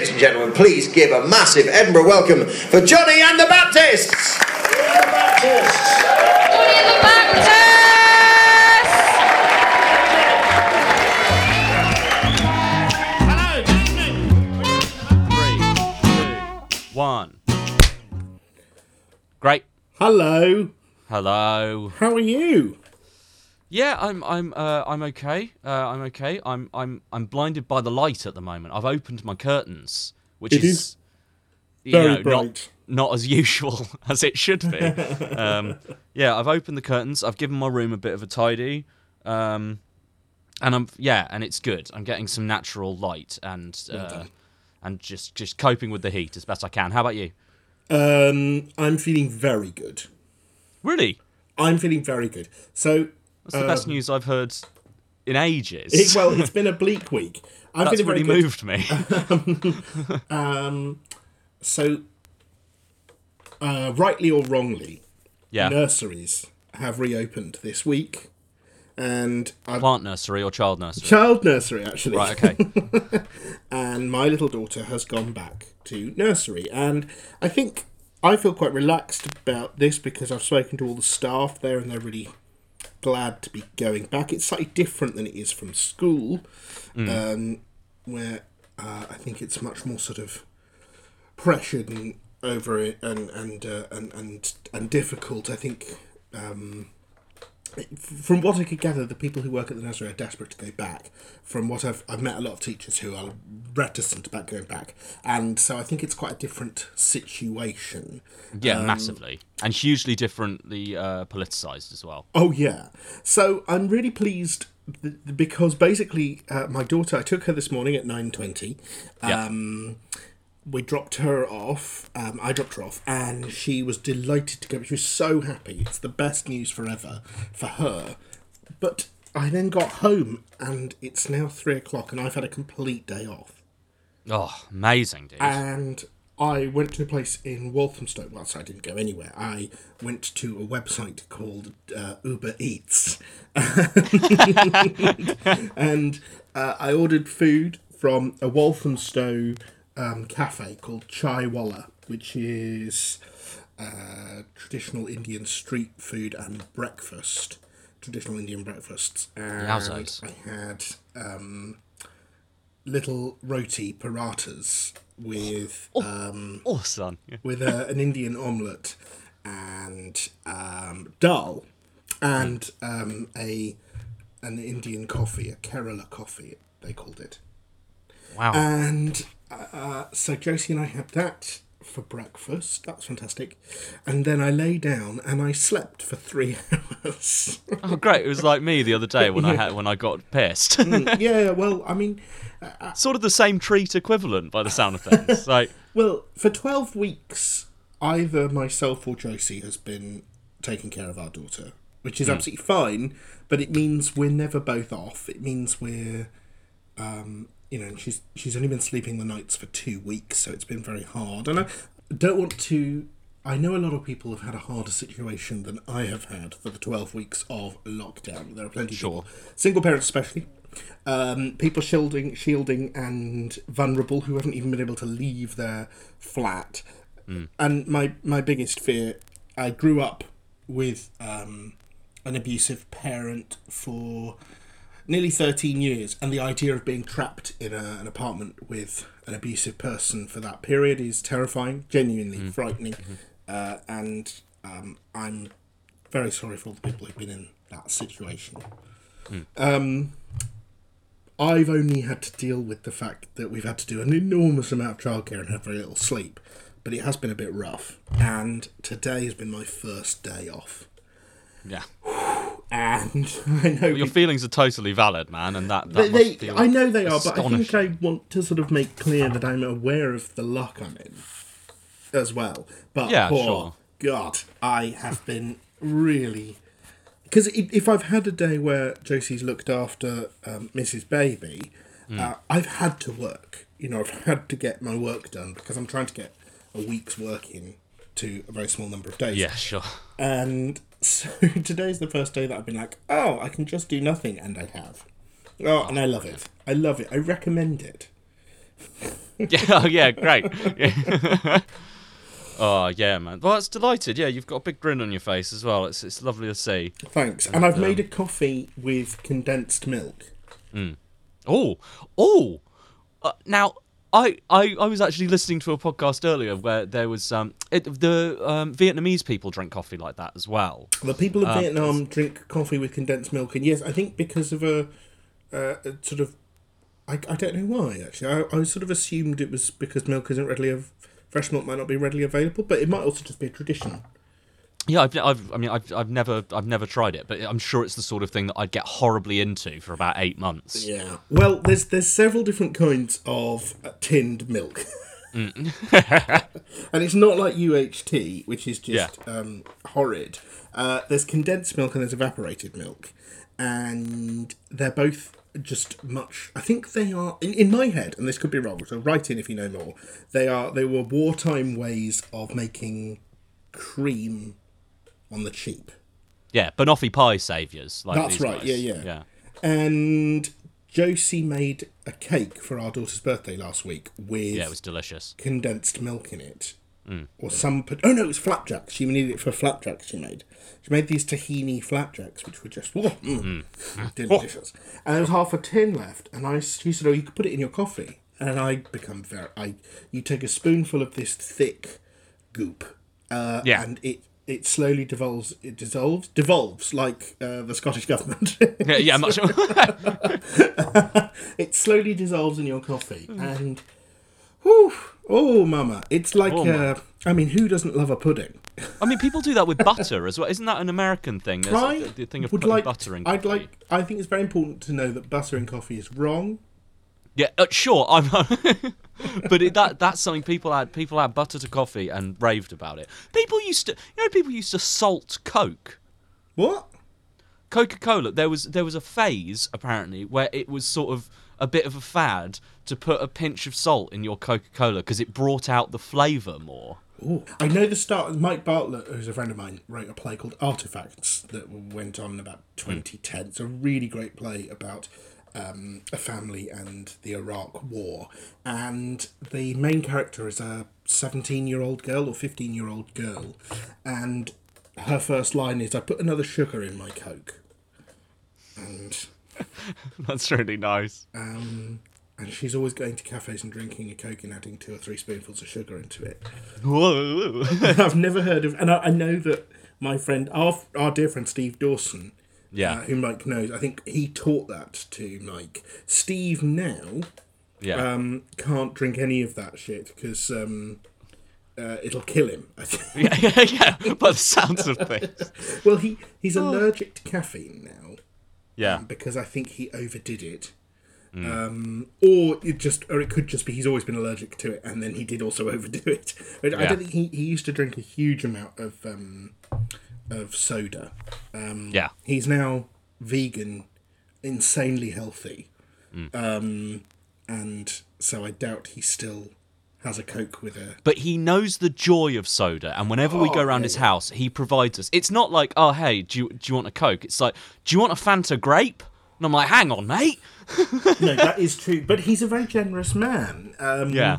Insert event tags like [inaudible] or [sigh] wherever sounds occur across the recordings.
ladies and gentlemen, please give a massive Edinburgh welcome for Johnny and the Baptists. Johnny and the Baptists! Three, two, one. Great. Hello. Hello. How are you? Yeah, I'm I'm uh, I'm okay. Uh, I'm okay. I'm I'm I'm blinded by the light at the moment. I've opened my curtains, which It is, is you very know, bright. Not, not as [laughs] usual as it should be. [laughs] um, yeah, I've opened the curtains. I've given my room a bit of a tidy. Um, and I'm yeah, and it's good. I'm getting some natural light and uh, and just just coping with the heat as best I can. How about you? Um, I'm feeling very good. Really? I'm feeling very good. So, That's the best news I've heard in ages. it, well, it's [laughs] been a bleak week. I'm That's really good. moved me. [laughs] So, uh, rightly or wrongly, yeah. nurseries have reopened this week, and I've Plant nursery or child nursery? child nursery actually. right, okay. [laughs] and my little daughter has gone back to nursery and i think i feel quite relaxed about this because i've spoken to all the staff there and they're really glad to be going back. It's slightly different than it is from school um, where uh, i think it's much more sort of pressured and over it and and uh, and, and and difficult. I think um, from what I could gather, the people who work at the nursery are desperate to go back. From what I've, I've met a lot of teachers who are reticent about going back, and so I think it's quite a different situation. Yeah, massively. And hugely differently uh, politicised as well. Oh yeah, so I'm really pleased th- because basically uh, my daughter, I took her this morning at nine twenty. Yeah. Um, we dropped her off. Um, I dropped her off, and she was delighted to go. She was so happy. It's the best news forever for her. But I then got home, and it's now three o'clock, and I've had a complete day off. Oh, amazing, dude. And I went to a place in Walthamstow. Well, so I didn't go anywhere. I went to a website called uh, Uber Eats, [laughs] and uh, I ordered food from a Walthamstow um, cafe called Chai Walla, which is uh, traditional Indian street food and breakfast. Traditional Indian breakfasts. And I had um, little roti paratas with um, oh, son. Yeah. with a, an Indian omelette and um, dal and um, a an Indian coffee, a Kerala coffee, they called it. Wow. And uh, so Josie and I had that for breakfast. That's fantastic. And then I lay down and I slept for three [laughs] hours. oh, great. It was like me the other day when I had when I got pissed. Mm, yeah, well, I mean, uh, uh, sort of the same treat equivalent by the sound of things. [laughs] Like, well, for 12 weeks, either myself or Josie has been taking care of our daughter, which is hmm. absolutely fine, but it means we're never both off. It means we're, um, you know, she's she's only been sleeping the nights for two weeks, so it's been very hard. And I don't want to. I know a lot of people have had a harder situation than I have had for the 12 weeks of lockdown. There are plenty Sure. of people, single parents especially, um, people shielding, shielding and vulnerable who haven't even been able to leave their flat. And my, my biggest fear, I grew up with um, an abusive parent for nearly 13 years, and the idea of being trapped in a, an apartment with an abusive person for that period is terrifying, genuinely frightening. Uh, and um, I'm very sorry for all the people who've been in that situation. Um, I've only had to deal with the fact that we've had to do an enormous amount of childcare and have very little sleep, but it has been a bit rough. And today has been my first day off. yeah. And [laughs] I know Your feelings are totally valid, man, and that, that they, must they feel I know they are, but I think. I want to sort of make clear that I'm aware of the luck I'm in as well. But Yeah, poor sure. God, I have been really because if I've had a day where Josie's looked after um, Mrs. Baby, Hmm. uh, I've had to work. You know, I've had to get my work done because I'm trying to get a week's work in to a very small number of days. Yeah, sure. And [laughs] so today's the first day that I've been like, oh, I can just do nothing, and I have. Oh, and I love it. I love it. I recommend it. [laughs] yeah, oh, yeah, great. Yeah. [laughs] oh yeah, man. Well, it's delighted. Yeah, you've got a big grin on your face as well. It's it's lovely to see. Thanks. And I've made a coffee with condensed milk. Oh, oh. Uh, now, I, I I was actually listening to a podcast earlier where there was um it, the um, Vietnamese people drink coffee like that as well. The people of Vietnam drink coffee with condensed milk, and yes, I think because of a, uh, a sort of, I, I don't know why actually. I, I sort of assumed it was because milk isn't readily av- fresh milk might not be readily available, but it might also just be a tradition. Yeah, I've, I've I mean I've, I've never I've never tried it, but I'm sure it's the sort of thing that I'd get horribly into for about eight months. Yeah. Well, there's there's several different kinds of uh, tinned milk. [laughs] and it's not like UHT, which is just um, horrid. Uh, there's condensed milk and there's evaporated milk, and they're both just much. I think they are in, in my head, and this could be wrong. So write in if you know more. They are they were wartime ways of making cream on the cheap. Yeah, banoffee pie saviours. Like That's right, guys. yeah, yeah. yeah. And Josie made a cake for our daughter's birthday last week with Yeah, it was delicious. condensed milk in it. Mm. Or some. Oh no, it was flapjacks. She needed it for flapjacks she made. She made these tahini flapjacks, which were just whoa, mm, [laughs] delicious. And there was half a tin left, and I she said, "Oh, you could put it in your coffee." And I become very. I you take a spoonful of this thick goop, uh, Yeah. and it it slowly devolves. It dissolves, devolves like uh, the Scottish government. [laughs] Yeah, yeah, much. [laughs] it slowly dissolves in your coffee, and whew, oh, mama, it's like. Oh, uh, I mean, who doesn't love a pudding? I mean, people do that with butter as well. Isn't that an American thing? There's I a, the thing of would like. butter in I'd like. I think it's very important to know that butter in coffee is wrong. Yeah, uh, sure. I'm, [laughs] but it, that that's something people add. People add butter to coffee and raved about it. People used to, you know, people used to salt Coke. What? Coca Cola. There was there was a phase apparently where it was sort of a bit of a fad to put a pinch of salt in your Coca Cola because it brought out the flavour more. Ooh. I know the start. Mike Bartlett, who's a friend of mine, wrote a play called Artefacts that went on in about 2010. It's a really great play about um, a family and the Iraq War. And the main character is a 17 year old girl or 15 year old girl. And her first line is, I put another sugar in my Coke. And. [laughs] That's really nice. Um, and she's always going to cafes and drinking a Coke and adding two or three spoonfuls of sugar into it. Whoa. [laughs] I've never heard of, and I, I know that my friend, our our dear friend Steve Dawson, Yeah. uh, who Mike knows, I think he taught that to Mike. Steve now yeah. um, can't drink any of that shit because um, uh, it'll kill him. I think. [laughs] yeah, yeah, yeah. By the sounds of things. [laughs] well, he he's allergic to caffeine now Yeah. because I think he overdid it. Mm. Um, or it just, or it could just be he's always been allergic to it, and then he did also [laughs] overdo it. But I Yeah. don't think he, he used to drink a huge amount of um, of soda. Um, Yeah. he's now vegan, insanely healthy, Mm. um, and so I doubt he still has a coke with her. But he knows the joy of soda, and whenever we go Oh, around yeah, his house, he provides us. It's not like, oh, hey, do you, do you want a Coke? It's like, do you want a Fanta grape? And I'm like, hang on, mate. [laughs] no, that is true. But he's a very generous man. Um, Yeah.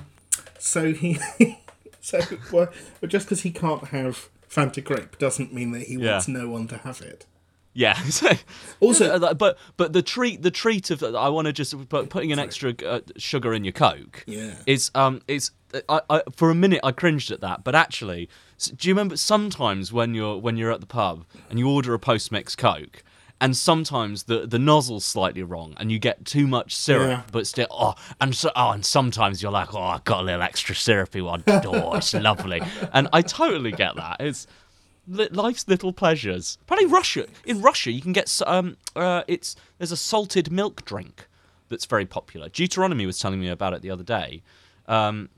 So he, [laughs] so well, but just because he can't have Fanta grape doesn't mean that he Yeah. wants no one to have it. Yeah. [laughs] Also- but but the treat the treat of I want to just put, putting an extra uh, sugar in your Coke. Yeah. Is um is I, I for a minute I cringed at that, but actually, do you remember sometimes when you're when you're at the pub and you order a post mix Coke? And sometimes the, the nozzle's slightly wrong, and you get too much syrup, Yeah. but still, oh, and so, oh, and sometimes you're like, oh, I got a little extra syrupy one. [laughs] Oh, it's lovely, and I totally get that. It's life's little pleasures. Apparently, Russia in Russia you can get um uh it's there's a salted milk drink that's very popular. Deuteronomy was telling me about it the other day, um,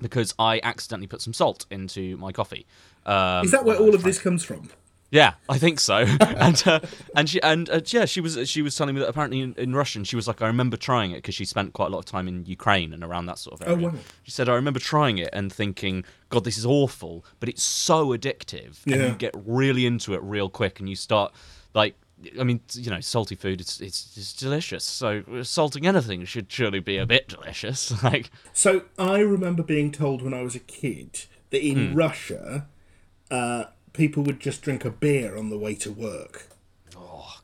because I accidentally put some salt into my coffee. Um, Is that where all of this comes from? Yeah, I think so. [laughs] and uh, and she and uh, yeah, she was she was telling me that apparently in, in Russian she was like I remember trying it because she spent quite a lot of time in Ukraine and around that sort of area. Oh, wow. She said I remember trying it and thinking, God, this is awful, but it's so addictive, and Yeah. you get really into it real quick, and you start like I mean, you know, salty food it's it's, it's delicious. So salting anything should surely be a bit delicious. [laughs] Like, So I remember being told when I was a kid that in Russia, uh, people would just drink a beer on the way to work.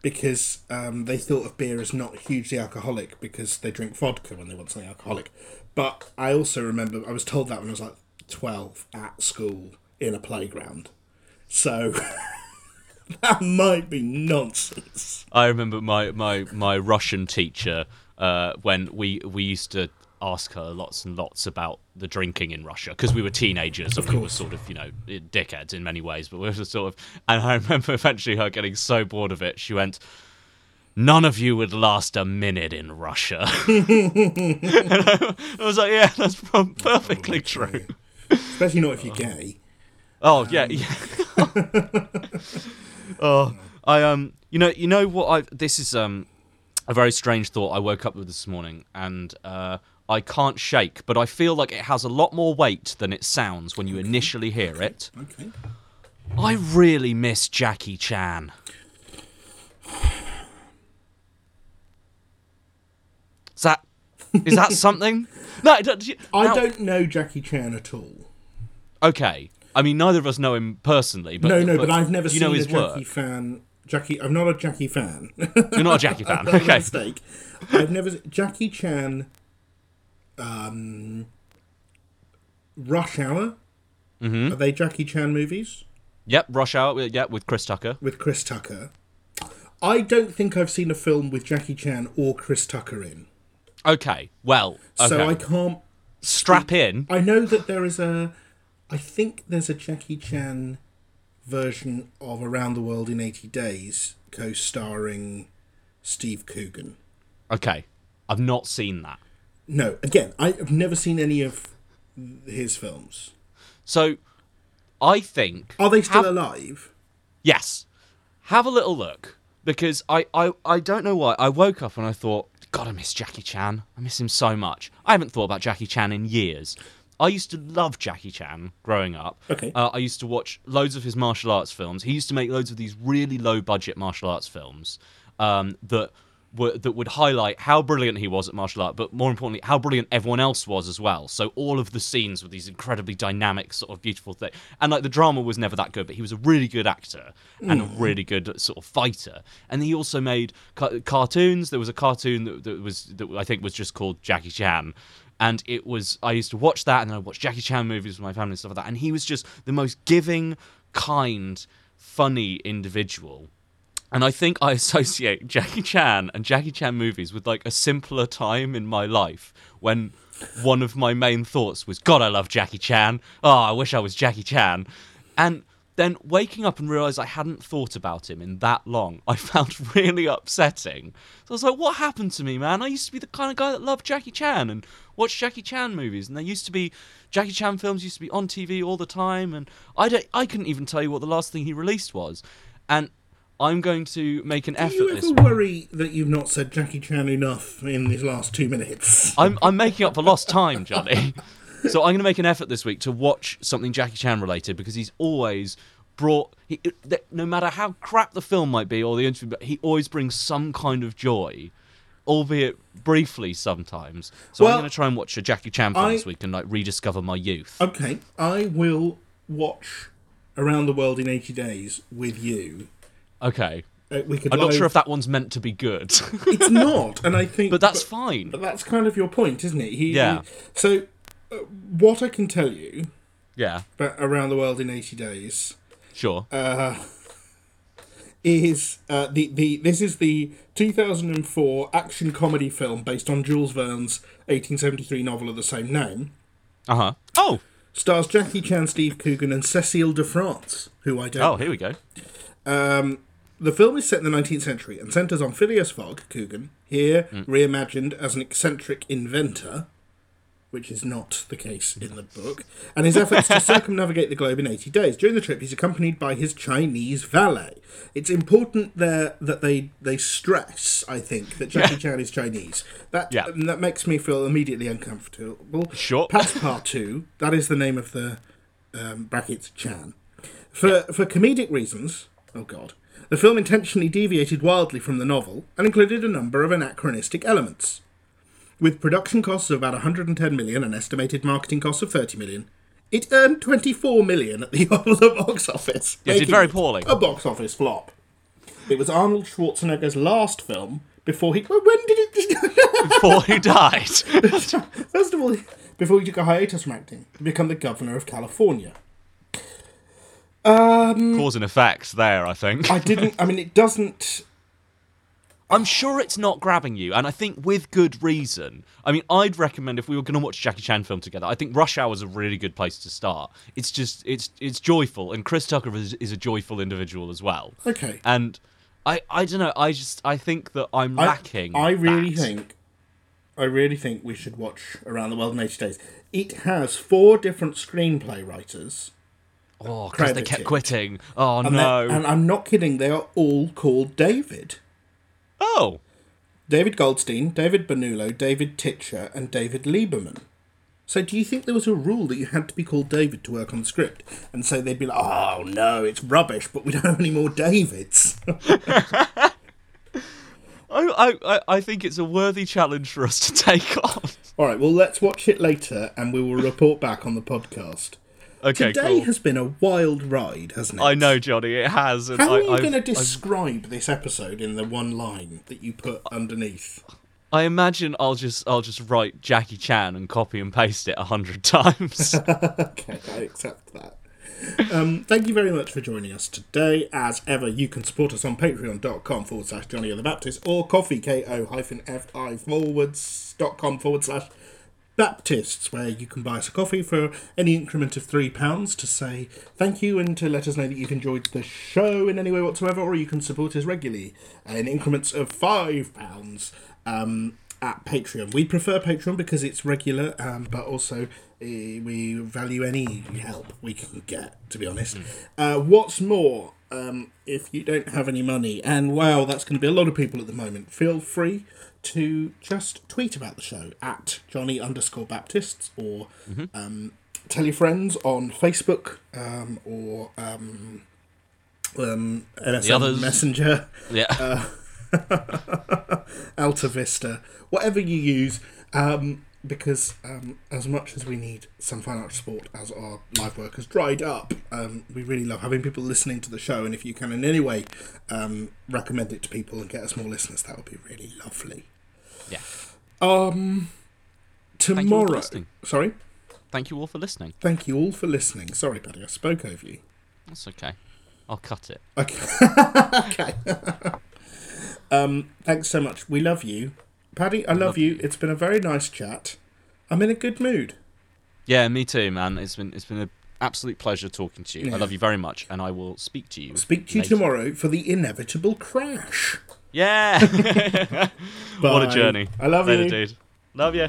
Because um, they thought of beer as not hugely alcoholic because they drink vodka when they want something alcoholic. But I also remember I was told that when I was like 12 at school in a playground. So [laughs] that might be nonsense. I remember my my my Russian teacher uh, when we we used to ask her lots and lots about the drinking in Russia because we were teenagers and we were sort of you know dickheads in many ways, but we were sort of. And I [laughs] remember eventually her getting so bored of it, she went. None of you would last a minute in Russia. [laughs] and I, I was like, yeah, that's pro- perfectly true. Especially not if you're gay. Oh yeah, yeah. [laughs] oh, I um, you know, you know what? I this is um, a very strange thought I woke up with this morning, and uh, I can't shake, but I feel like it has a lot more weight than it sounds when you initially hear it. Okay. I really miss Jackie Chan. Is that is that [laughs] something? No, don't- I now- don't know Jackie Chan at all. Okay, I mean neither of us know him personally, but no, no, but, I've never you seen know a his Jackie work. fan. Jackie, I'm not a Jackie fan. You're not a Jackie [laughs] fan, okay? mistake. I've never Jackie Chan. Um, Rush Hour. Mm-hmm. Are they Jackie Chan movies Yep, Rush Hour. Yeah, with Chris Tucker. with Chris Tucker? I don't think I've seen a film with Jackie Chan or Chris Tucker in, Okay, well, okay. so I can't. strap in. I know that there is a. I think there's a Jackie Chan version of Around the World in 80 Days, co-starring Steve Coogan. Okay, I've not seen that. No, again, I've never seen any of his films. So, I think Are they still Have- alive? yes. Have a little look because I, I I don't know why I woke up and I thought, God, I miss Jackie Chan. I miss him so much. I haven't thought about Jackie Chan in years. I used to love Jackie Chan growing up. Okay. Uh, I used to watch loads of his martial arts films. He used to make loads of these really low budget martial arts films um, that were that would highlight how brilliant he was at martial art, but more importantly, how brilliant everyone else was as well. So all of the scenes were these incredibly dynamic, sort of beautiful things. And like the drama was never that good, but he was a really good actor and a mm. really good sort of fighter. And he also made ca- cartoons. There was a cartoon that, that was that I think was just called Jackie Chan. And it was I used to watch that, and then I watched Jackie Chan movies with my family and stuff like that. And he was just the most giving, kind, funny individual. And I think I [laughs] associate Jackie Chan and Jackie Chan movies with like a simpler time in my life when one of my main thoughts was, God, I love Jackie Chan. Oh, I wish I was Jackie Chan. And then waking up and realize I hadn't thought about him in that long, [laughs] I found really upsetting. So I was like, what happened to me, man? I used to be the kind of guy that loved Jackie Chan and watched Jackie Chan movies, and there used to be Jackie Chan films used to be on TV all the time, and I don't, I couldn't even tell you what the last thing he released was. And I'm going to make an Do effort you this ever worry that you've not said Jackie Chan enough in these last two minutes? I'm I'm making up for lost time, Johnny. [laughs] so I'm going to make an effort this week to watch something Jackie Chan related because he's always brought. He, no matter how crap the film might be or the interview, but he always brings some kind of joy, albeit briefly sometimes. So Well, I'm going to try and watch a Jackie Chan film I- this week and like rediscover my youth. Okay, I will watch Around the World in 80 Days with you. Okay. Uh, we could I'm not live- sure if that one's meant to be good, It's [laughs] not, and I think. but that's fine. But that's kind of your point, isn't it? He, Yeah. So, uh, what I can tell you Yeah, about Around the World in 80 Days sure. Uh, is uh, the the this is the 2004 action comedy film based on Jules Verne's 1873 novel of the same name. Uh huh. Oh, Stars Jackie Chan, Steve Coogan, and Cecile de France, who I don't. oh, here we go. Um, the film is set in the 19th century and centres on Phileas Fogg, Coogan, here reimagined as an eccentric inventor, which is not the case in the book, and his efforts to [laughs] circumnavigate the globe in 80 days. During the trip, he's accompanied by his Chinese valet. It's important there that they, they stress, I think, that Jackie Chan is Chinese. That, Yeah. and that makes me feel immediately uncomfortable. Sure. Passepartout, that is the name of the um, brackets Chan. For, for comedic reasons, oh god, The film intentionally deviated wildly from the novel and included a number of anachronistic elements. With production costs of about 110 million and estimated marketing costs of 30 million, it earned 24 million at the, [laughs] box office. It did very poorly. A box office flop. It was Arnold Schwarzenegger's last film before he. When did it. [laughs] Before he died. First of all, before he took a hiatus from acting to become the governor of California. Um, Cause and effect there, I think. I didn't. I mean, it doesn't. I'm sure it's not grabbing you, and I think with good reason. I mean, I'd recommend if we were going to watch Jackie Chan film together. I think Rush Hour is a really good place to start. It's just it's it's joyful, and Chris Tucker is, is a joyful individual as well. Okay. And I I don't know. I just I think that I'm I- lacking. I, really that. think. I really think we should watch Around the World in 80 Days. It has four different screenplay writers. Oh, because they kept quitting. Oh And, no. and I'm not kidding, they are all called David. oh. David Goldstein, David Benullo, David Titcher, and David Lieberman. So, do you think there was a rule that you had to be called David to work on the script? And so they'd be like, oh no, it's rubbish, but we don't have any more Davids. [laughs] I, I, I think it's a worthy challenge for us to take on. All right, well, let's watch it later and we will report back on the podcast. Okay, Today cool. has been a wild ride, hasn't it? I know, Johnny, it has. How I, are you going to I've- describe this episode in the one line that you put underneath? I imagine I'll just I'll just write Jackie Chan and copy and paste it a hundred times. [laughs] Okay, I accept that. Um, thank you very much for joining us today. As ever, you can support us on patreon.com forward slash Johnny of the Baptist or Ko-fi, K-O hyphen F-I forwards dot com forward slash Baptists, where you can buy us a coffee for any increment of £3 to say thank you and to let us know that you've enjoyed the show in any way whatsoever, or you can support us regularly in increments of £5 um, at Patreon. We prefer Patreon because it's regular, um, but also uh, we value any help we can get, to be honest. Uh, what's more, um, if you don't have any money, and wow, that's going to be a lot of people at the moment, feel free to just tweet about the show at Johnny underscore Baptists or um, tell your friends on Facebook um, or um, um, others. Messenger. yeah. [laughs] [laughs] Alta Vista, whatever you use, um, because um, as much as we need some financial support as our live work has dried up, um, we really love having people listening to the show. And if you can in any way um, recommend it to people and get us more listeners, that would be really lovely. Yeah. Um, you tomorrow. listening. Sorry. Thank you all for listening. Thank you all for listening. Sorry, Paddy, I spoke over you. That's okay. I'll cut it. Okay. [laughs] okay. [laughs] um, thanks so much. We love you. Paddy, I love, love you. It's been a very nice chat. I'm in a good mood. Yeah, me too, man. It's been it's been an absolute pleasure talking to you. Yeah. I love you very much, and I will speak to you. Speak to you later. tomorrow for the inevitable crash. Yeah. [laughs] what a journey. I love Later, you. dude. Love you.